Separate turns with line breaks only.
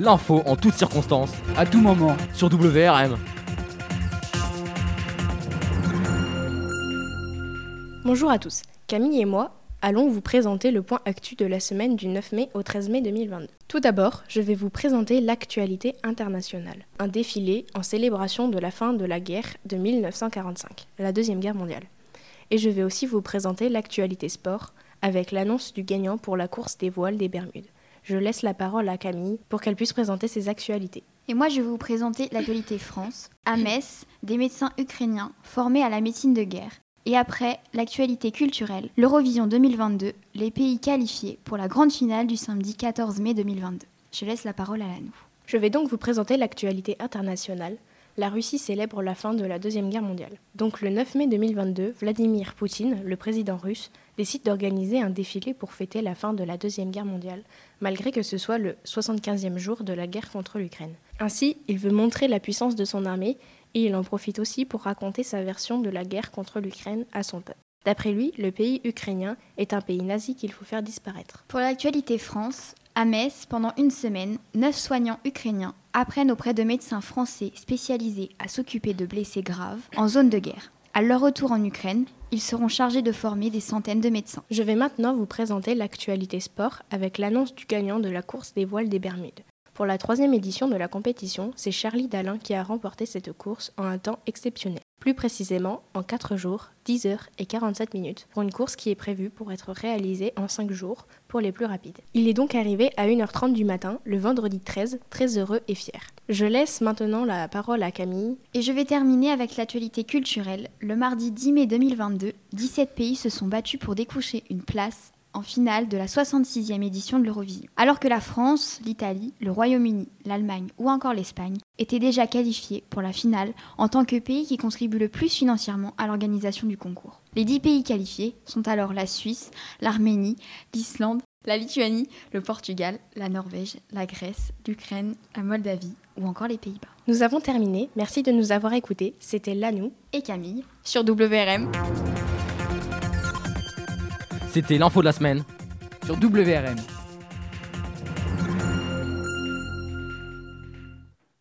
L'info en toutes circonstances.
À tout moment.
Sur WRM.
Bonjour à tous. Camille et moi allons vous présenter le point actu de la semaine du 9 mai au 13 mai 2022. Tout d'abord, je vais vous présenter l'actualité internationale, un défilé en célébration de la fin de la guerre de 1945, la Deuxième Guerre mondiale. Et je vais aussi vous présenter l'actualité sport avec l'annonce du gagnant pour la course des voiles des Bermudes. Je laisse la parole à Camille pour qu'elle puisse présenter ses actualités.
Et moi, je vais vous présenter l'actualité France. À Metz, des médecins ukrainiens formés à la médecine de guerre. Et après, l'actualité culturelle, l'Eurovision 2022, les pays qualifiés pour la grande finale du samedi 14 mai 2022. Je laisse la parole à la nous.
Je vais donc vous présenter l'actualité internationale. La Russie célèbre la fin de la Deuxième Guerre mondiale. Donc le 9 mai 2022, Vladimir Poutine, le président russe, décide d'organiser un défilé pour fêter la fin de la Deuxième Guerre mondiale, malgré que ce soit le 75e jour de la guerre contre l'Ukraine. Ainsi, il veut montrer la puissance de son armée et il en profite aussi pour raconter sa version de la guerre contre l'Ukraine à son peuple. D'après lui, le pays ukrainien est un pays nazi qu'il faut faire disparaître.
Pour l'actualité France, à Metz, pendant une semaine, neuf soignants ukrainiens apprennent auprès de médecins français spécialisés à s'occuper de blessés graves en zone de guerre. À leur retour en Ukraine, ils seront chargés de former des centaines de médecins.
Je vais maintenant vous présenter l'actualité sport avec l'annonce du gagnant de la course des voiles des Bermudes. Pour la troisième édition de la compétition, c'est Charlie Dalin qui a remporté cette course en un temps exceptionnel. Plus précisément, en 4 jours, 10 heures et 47 minutes, pour une course qui est prévue pour être réalisée en 5 jours pour les plus rapides. Il est donc arrivé à 1h30 du matin, le vendredi 13, très heureux et fier. Je laisse maintenant la parole à Camille.
Et je vais terminer avec l'actualité culturelle. Le mardi 10 mai 2022, 17 pays se sont battus pour découcher une place en finale de la 66e édition de l'Eurovision. Alors que la France, l'Italie, le Royaume-Uni, l'Allemagne ou encore l'Espagne étaient déjà qualifiés pour la finale en tant que pays qui contribuent le plus financièrement à l'organisation du concours. Les 10 pays qualifiés sont alors la Suisse, l'Arménie, l'Islande, la Lituanie, le Portugal, la Norvège, la Grèce, l'Ukraine, la Moldavie ou encore les Pays-Bas.
Nous avons terminé, merci de nous avoir écoutés. C'était Lanou
et Camille sur WRM.
C'était l'info de la semaine
sur WRM.